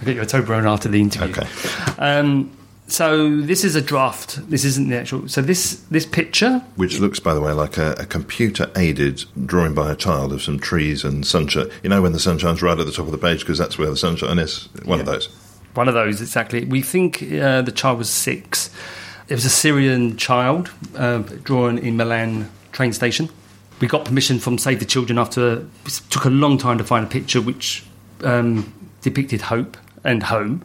I'll get you a Toblerone after the interview. Okay. Um, so this is a draft. This isn't the actual. So this this picture. Which looks, by the way, like a, a computer-aided drawing by a child of some trees and sunshine. You know when the sunshine's right at the top of the page because that's where the sunshine is. One of those. One of those exactly. We think uh, the child was six. It was a Syrian child uh, drawn in Milan train station. We got permission from Save the Children after it took a long time to find a picture which um, depicted hope and home.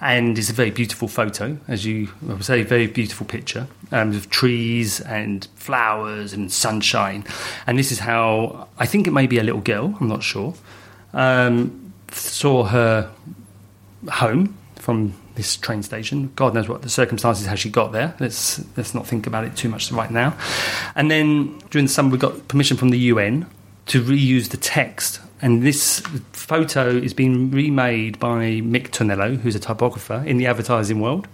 And it's a very beautiful photo, as you would say, very beautiful picture um, of trees and flowers and sunshine. And this is how I think it may be a little girl. I'm not sure. Um, saw her home from this train station. God knows what the circumstances how she got there. Let's let's not think about it too much right now. And then during the summer, we got permission from the UN to reuse the text. And this photo is being remade by Mick Tonello, who's a typographer in the advertising world.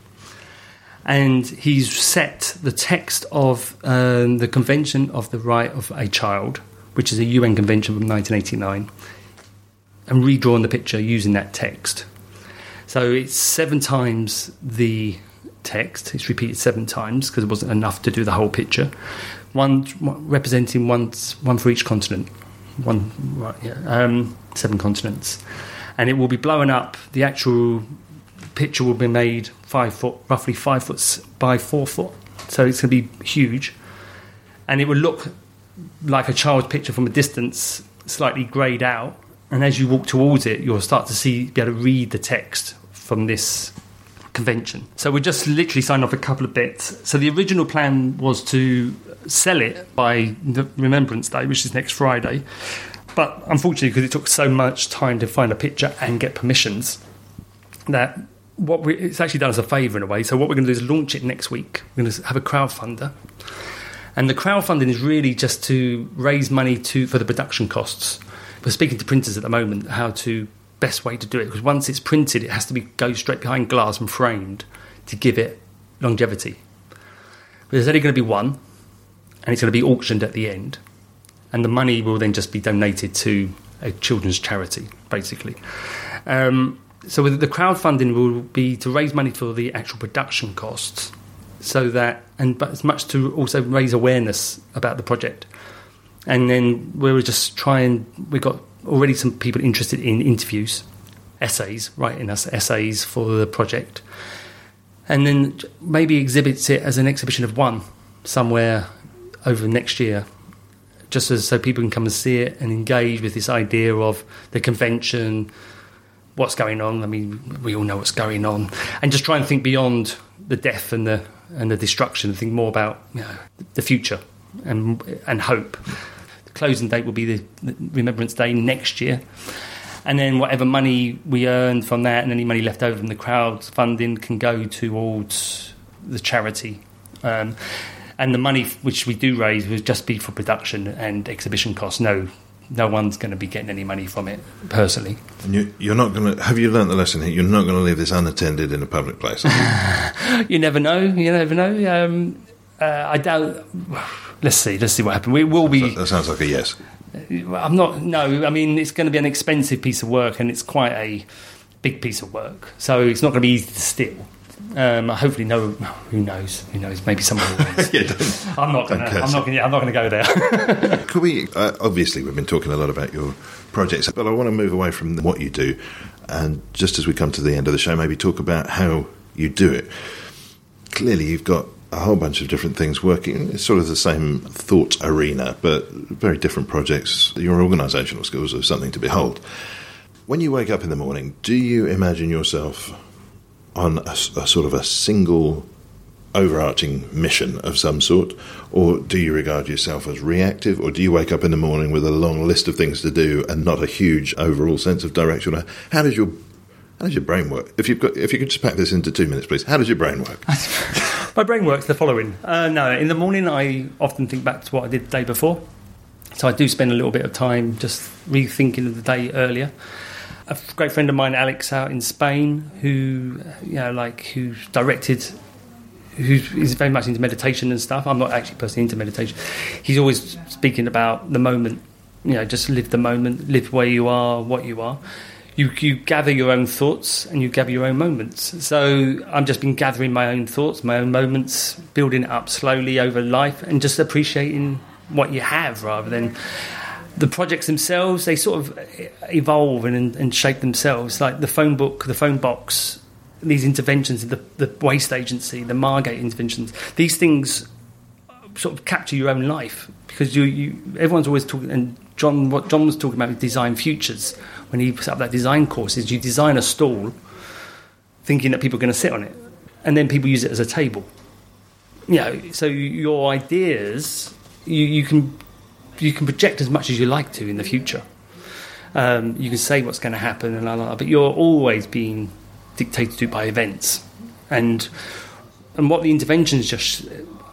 And he's set the text of um, the Convention of the Right of a Child, which is a UN convention from 1989, and redrawn the picture using that text. So it's seven times the text. It's repeated seven times because it wasn't enough to do the whole picture. One representing one one for each continent. One right, yeah, um, seven continents, and it will be blown up. The actual picture will be made five foot, roughly five foot by four foot. So it's going to be huge, and it will look like a child's picture from a distance, slightly greyed out. And as you walk towards it, you'll start to see, be able to read the text from this convention. So we're just literally signed off a couple of bits. So the original plan was to sell it by Remembrance Day, which is next Friday. But unfortunately, because it took so much time to find a picture and get permissions, that what we, it's actually done us a favour in a way. So what we're going to do is launch it next week. We're going to have a crowdfunder, and the crowdfunding is really just to raise money to for the production costs. We're speaking to printers at the moment how to best way to do it because once it's printed, it has to be go straight behind glass and framed to give it longevity. But there's only going to be one, and it's going to be auctioned at the end, and the money will then just be donated to a children's charity, basically. Um, so the crowdfunding will be to raise money for the actual production costs, so that and but as much to also raise awareness about the project. And then we were just trying. We got already some people interested in interviews, essays, writing us essays for the project, and then maybe exhibits it as an exhibition of one somewhere over next year just as so people can come and see it and engage with this idea of the convention, what's going on. I mean, we all know what's going on, and just try and think beyond the death and the and the destruction. And think more about you know, the future and and hope. The closing date will be the, Remembrance Day next year. And then whatever money we earn from that, and any money left over from the crowd funding, can go towards the charity. Um, and the money which we do raise will just be for production and exhibition costs. No, no one's going to be getting any money from it personally. And you, you're not going to. Have you learnt the lesson here? You're not going to leave this unattended in a public place. You never know. You never know. Um, uh, I doubt. Let's see. Let's see what happens. We will be. that sounds like a yes. I'm not. No, I mean it's going to be an expensive piece of work, and it's quite a big piece of work. So it's not going to be easy to steal. Um, hopefully, no. Who knows? Who knows? Maybe someone will. Yeah, I'm not. Gonna, I'm not. Gonna, yeah, I'm not going to go there. Could we? Uh, obviously, we've been talking a lot about your projects, but I want to move away from what you do, and just as we come to the end of the show, maybe talk about how you do it. Clearly, you've got a whole bunch of different things working. It's sort of the same thought arena, but very different projects. Your organisational skills are something to behold. When you wake up in the morning, do you imagine yourself on a sort of a single overarching mission of some sort, or do you regard yourself as reactive, or do you wake up in the morning with a long list of things to do and not a huge overall sense of direction? How does your how does your brain work? If you've got, if you could just pack this into two minutes, please. How does your brain work? My brain works the following. Uh, no, in the morning I often think back to what I did the day before. So I do spend a little bit of time just rethinking of the day earlier. A great friend of mine, Alex, out in Spain, who you know, like who directed, who is very much into meditation and stuff. I'm not actually personally into meditation. He's always speaking about the moment. You know, just live the moment, live where you are, what you are you, you gather your own thoughts and you gather your own moments. So I've just been gathering my own thoughts, my own moments, building it up slowly over life, and just appreciating what you have rather than the projects themselves. They sort of evolve and, and shape themselves. Like the phone book, the phone box, these interventions, the, the waste agency, the Margate interventions. These things sort of capture your own life because you, you everyone's always talking and John what John was talking about is design futures when he set up that design course is you design a stall thinking that people are going to sit on it and then people use it as a table you know so your ideas you, you can you can project as much as you like to in the future um, you can say what's going to happen and blah, blah, blah, but you're always being dictated to by events and and what the interventions just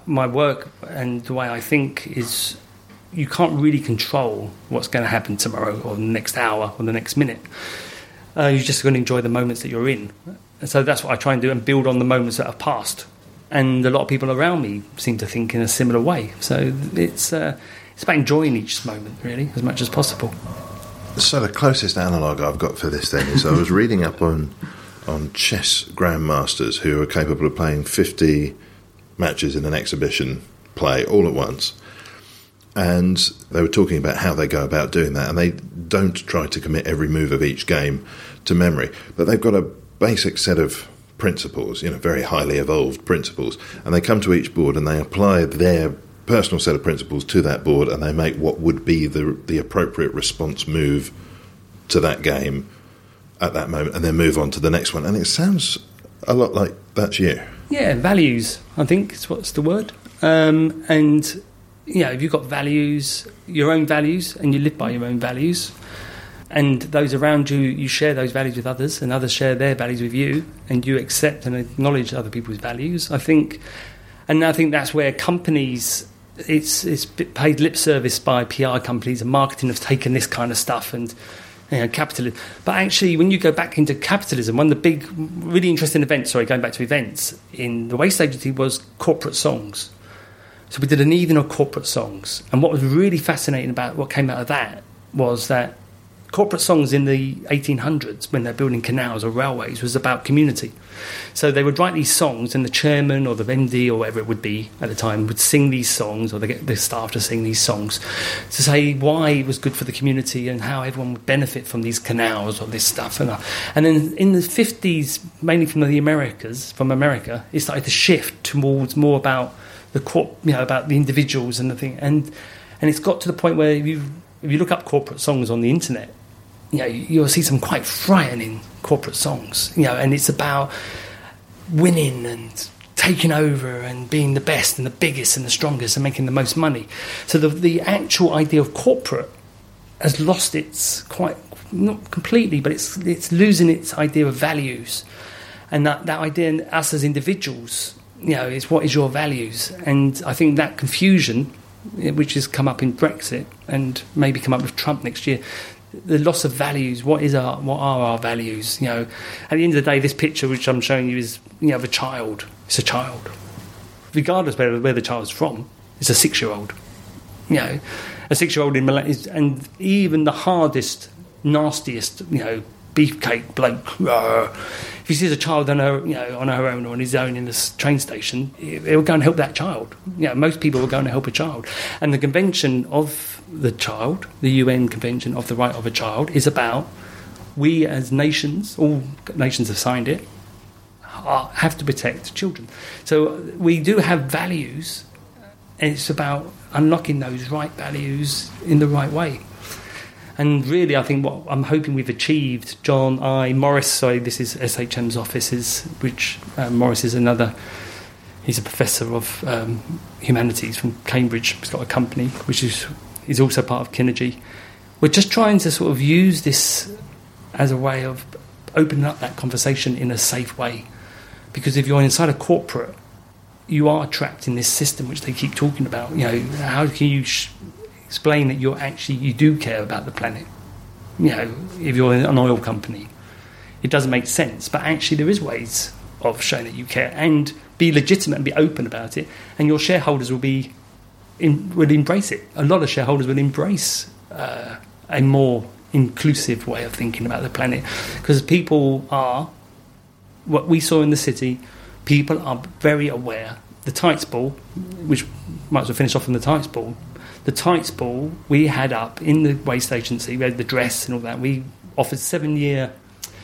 my work and the way I think is you can't really control what's going to happen tomorrow or the next hour or the next minute. Uh, you're just going to enjoy the moments that you're in. And so that's what I try and do and build on the moments that have passed. And a lot of people around me seem to think in a similar way. So it's uh, it's about enjoying each moment really as much as possible. So the closest analogue I've got for this then is I was reading up on on chess grandmasters who are capable of playing 50 matches in an exhibition play all at once and they were talking about how they go about doing that, and they don't try to commit every move of each game to memory, but they've got a basic set of principles, you know, very highly evolved principles, and they come to each board and they apply their personal set of principles to that board, and they make what would be the the appropriate response move to that game at that moment, and then move on to the next one. And it sounds a lot like that's you. Yeah, values. I think is what's the word. Um, and you know, if you've got values, your own values, and you live by your own values, and those around you, you share those values with others, and others share their values with you, and you accept and acknowledge other people's values. I think, and I think that's where companies. It's it's paid lip service by PR companies and marketing have taken this kind of stuff and you know, capitalism. But actually, when you go back into capitalism, one of the big, really interesting events, sorry, going back to events in the Waste Agency was corporate songs. So we did an evening of corporate songs. And what was really fascinating about what came out of that was that corporate songs in the 1800s, when they're building canals or railways, was about community. So they would write these songs, and the chairman or the MD or whatever it would be at the time would sing these songs, or they get the staff to sing these songs to say why it was good for the community and how everyone would benefit from these canals or this stuff. And, uh, and then in the 50s, mainly from the Americas, from America, it started to shift towards more about the corp, you know, about the individuals and the thing, and and it's got to the point where you if you look up corporate songs on the internet, you know, you'll see some quite frightening corporate songs, you know, and it's about winning and taking over and being the best and the biggest and the strongest and making the most money. So the the actual idea of corporate has lost its quite not completely, but it's it's losing its idea of values, and that that idea us as individuals you know, is what is your values? And I think that confusion, eh, which has come up in Brexit and maybe come up with Trump next year, the loss of values. What is our what are our values? You know, at the end of the day, this picture which I'm showing you is you know of a child. It's a child, regardless where where the child's from. It's a six year old. You know, a six year old in Malaysia, and even the hardest, nastiest, you know, beefcake bloke. Uh, if he sees a child on her, you know, on her own or on his own in the train station, he'll go and help that child. You know, most people will go and help a child. And the Convention of the Child, the UN Convention of the Right of a Child, is about we as nations, all nations have signed it, have to protect children. So we do have values, and it's about unlocking those right values in the right way. And really, I think what I'm hoping we've achieved, John, I, Morris, sorry, this is SHM's offices, which uh, Morris is another He's a professor of um, humanities from Cambridge. He's got a company which is is also part of Kinergy. We're just trying to sort of use this as a way of opening up that conversation in a safe way. Because if you're inside a corporate, you are trapped in this system which they keep talking about. You know, how can you sh- explain that you're actually you do care about the planet? You know, if you're an oil company, it doesn't make sense. But actually, there is ways of showing that you care and be legitimate and be open about it, and your shareholders will be in, will embrace it. A lot of shareholders will embrace uh, a more inclusive way of thinking about the planet because people are what we saw in the city. People are very aware. The tights ball, which might as well finish off on the tights ball. The tights ball we had up in the waste agency. We had the dress and all that. We offered seven year,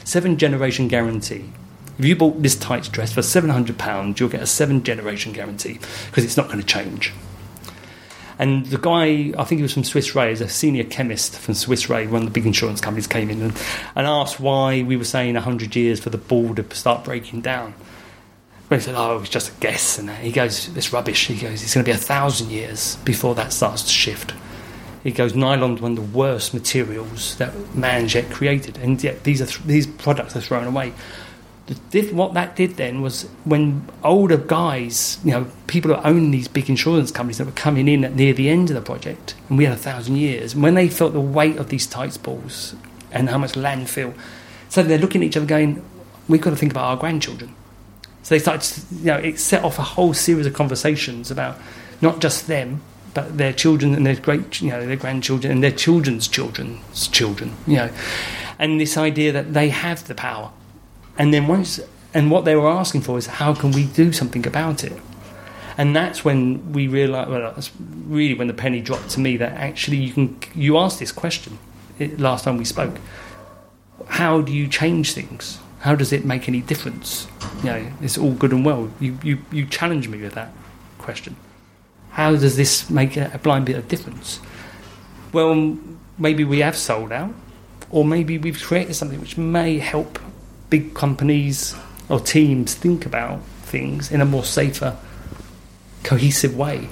seven generation guarantee. If you bought this tights dress for seven hundred pounds, you'll get a seven generation guarantee because it's not going to change. And the guy, I think he was from Swiss Re, is a senior chemist from Swiss Re, one of the big insurance companies, came in and, and asked why we were saying 100 years for the ball to start breaking down. But he said, oh, it was just a guess. And he goes, it's rubbish. He goes, it's going to be a thousand years before that starts to shift. He goes, nylon's one of the worst materials that man's yet created. And yet these, are th- these products are thrown away diff- what that did then was when older guys, you know, people who own these big insurance companies that were coming in at near the end of the project, and we had a thousand years, when they felt the weight of these tights balls and how much landfill, so they're looking at each other going, we've got to think about our grandchildren. So they started, to, you know, it set off a whole series of conversations about not just them, but their children and their great, you know, their grandchildren and their children's children's children, you know, and this idea that they have the power and then once, and what they were asking for is how can we do something about it? And that's when we realised. Well, that's really when the penny dropped to me that actually you can. You asked this question eh, last time we spoke. How do you change things? How does it make any difference? You know, it's all good and well. You you you challenge me with that question. How does this make a blind bit of difference? Well, maybe we have sold out, or maybe we've created something which may help big companies or teams think about things in a more safer, cohesive way.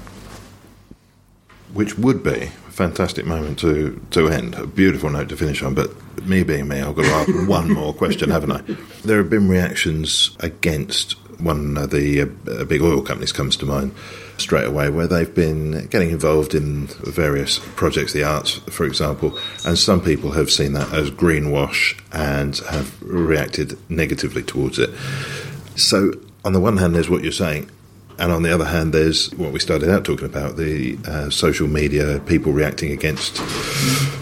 Which would be a fantastic moment to, to end, a beautiful note to finish on. But me being me, I've got to ask one more question, haven't I? There have been reactions against one of the uh, big oil companies comes to mind straight away, where they've been getting involved in various projects, the arts, for example, and some people have seen that as greenwash and have reacted negatively towards it. So, on the one hand, there's what you're saying. And on the other hand, there's what we started out talking about the uh, social media, people reacting against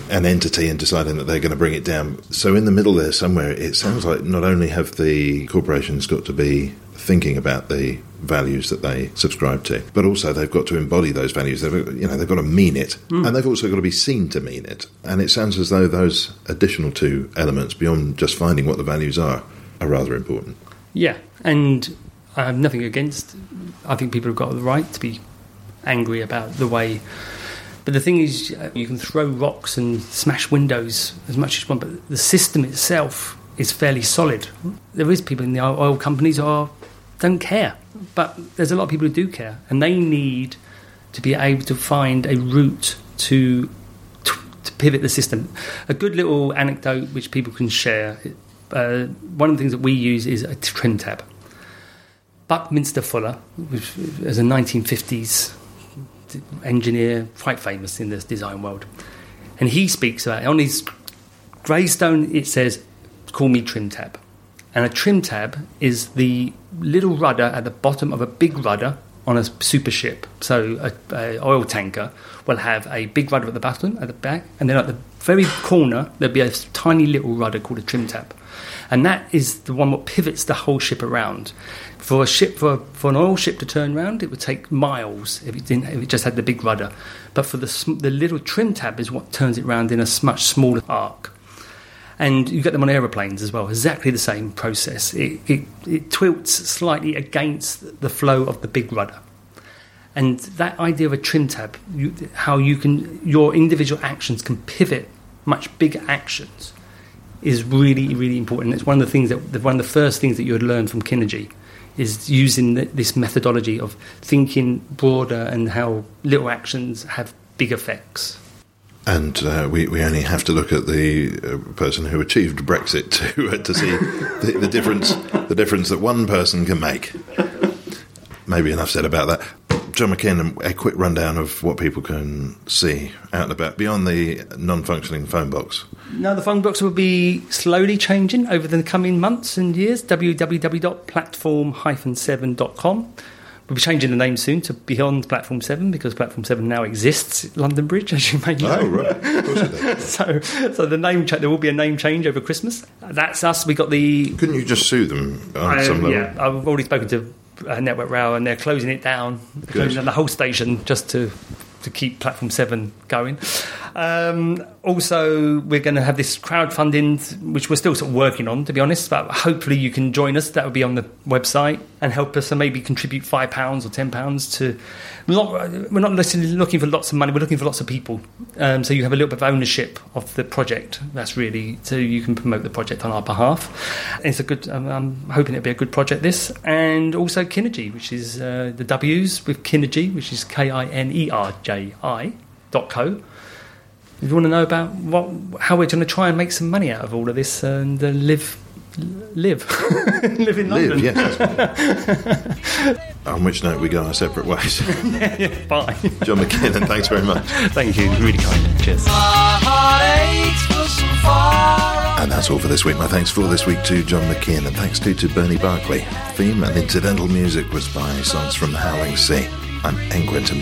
an entity and deciding that they're going to bring it down. So, in the middle there, somewhere, it sounds like not only have the corporations got to be thinking about the values that they subscribe to, but also they've got to embody those values. They've, you know, they've got to mean it, Hmm. and they've also got to be seen to mean it. And it sounds as though those additional two elements, beyond just finding what the values are, are rather important. Yeah, and I have nothing against. I think people have got the right to be angry about the way. But the thing is, uh, you can throw rocks and smash windows as much as you want, but the system itself is fairly solid. There is people in the oil companies who are, don't care, but there's a lot of people who do care, and they need to be able to find a route to to, to pivot the system. A good little anecdote which people can share. Uh, one of the things that we use is a trim tab. Buckminster Fuller, which is a 1950s engineer, quite famous in the design world, and he speaks about on his Greystone. It says, "Call me trim tab," and a trim tab is the little rudder at the bottom of a big rudder on a super ship. So a, a oil tanker will have a big rudder at the bottom, at the back, and then at the very corner there'll be a tiny little rudder called a trim tab, and that is the one that pivots the whole ship around. For a ship, for, for an oil ship to turn around, it would take miles if it didn't. If it just had the big rudder, but for the the little trim tab is what turns it around in a much smaller arc and you get them on aeroplanes as well. Exactly the same process. It, it, it tilts slightly against the flow of the big rudder. And that idea of a trim tab, you, how you can your individual actions can pivot much bigger actions, is really really important. It's one of the things that one of the first things that you would learn from Kinergy is using th- this methodology of thinking broader and how little actions have big effects. And uh, we, we only have to look at the uh, person who achieved Brexit to uh, to see the, the difference the difference that one person can make. Maybe enough said about that. John McKiernan, a quick rundown of what people can see out and about beyond the non-functioning phone box. Now, the phone box will be slowly changing over the coming months and years. www.platform-7.com. We'll be changing the name soon to Beyond Platform 7 because Platform 7 now exists at London Bridge, as you may know. Oh, right. Of course it does. so, so the name cha- there will be a name change over Christmas. That's us. We got the Couldn't you just sue them Um, some level? yeah, I've already spoken to uh, Network Rail, and they're closing it down, They're closing down the whole station just to to keep Platform Seven going. Um, also, we're going to have this crowdfunding, which we're still sort of working on, to be honest. But hopefully, you can join us. That will be on the website and help us, and maybe contribute five pounds or ten pounds to. We're not, we're not looking for lots of money. We're looking for lots of people. Um, so you have a little bit of ownership of the project. That's really so you can promote the project on our behalf. And it's a good. Um, I'm hoping it'll be a good project. This and also Kinergy, which is uh, the W's with Kinergy, which is K I N E R J I dot co. If you want to know about what how we're going to try and make some money out of all of this and uh, live live live in London. Live, yes. On which note, we go our separate ways. Bye. John McKiernan, thanks very much. Thank you. Really kind. Cheers. My heart aches for some far And that's all for this week. My thanks for this week to John McKiernan, and thanks too to Bernie Barkley. Theme and incidental music was by songs from the Howling Sea. I'm N. Quentin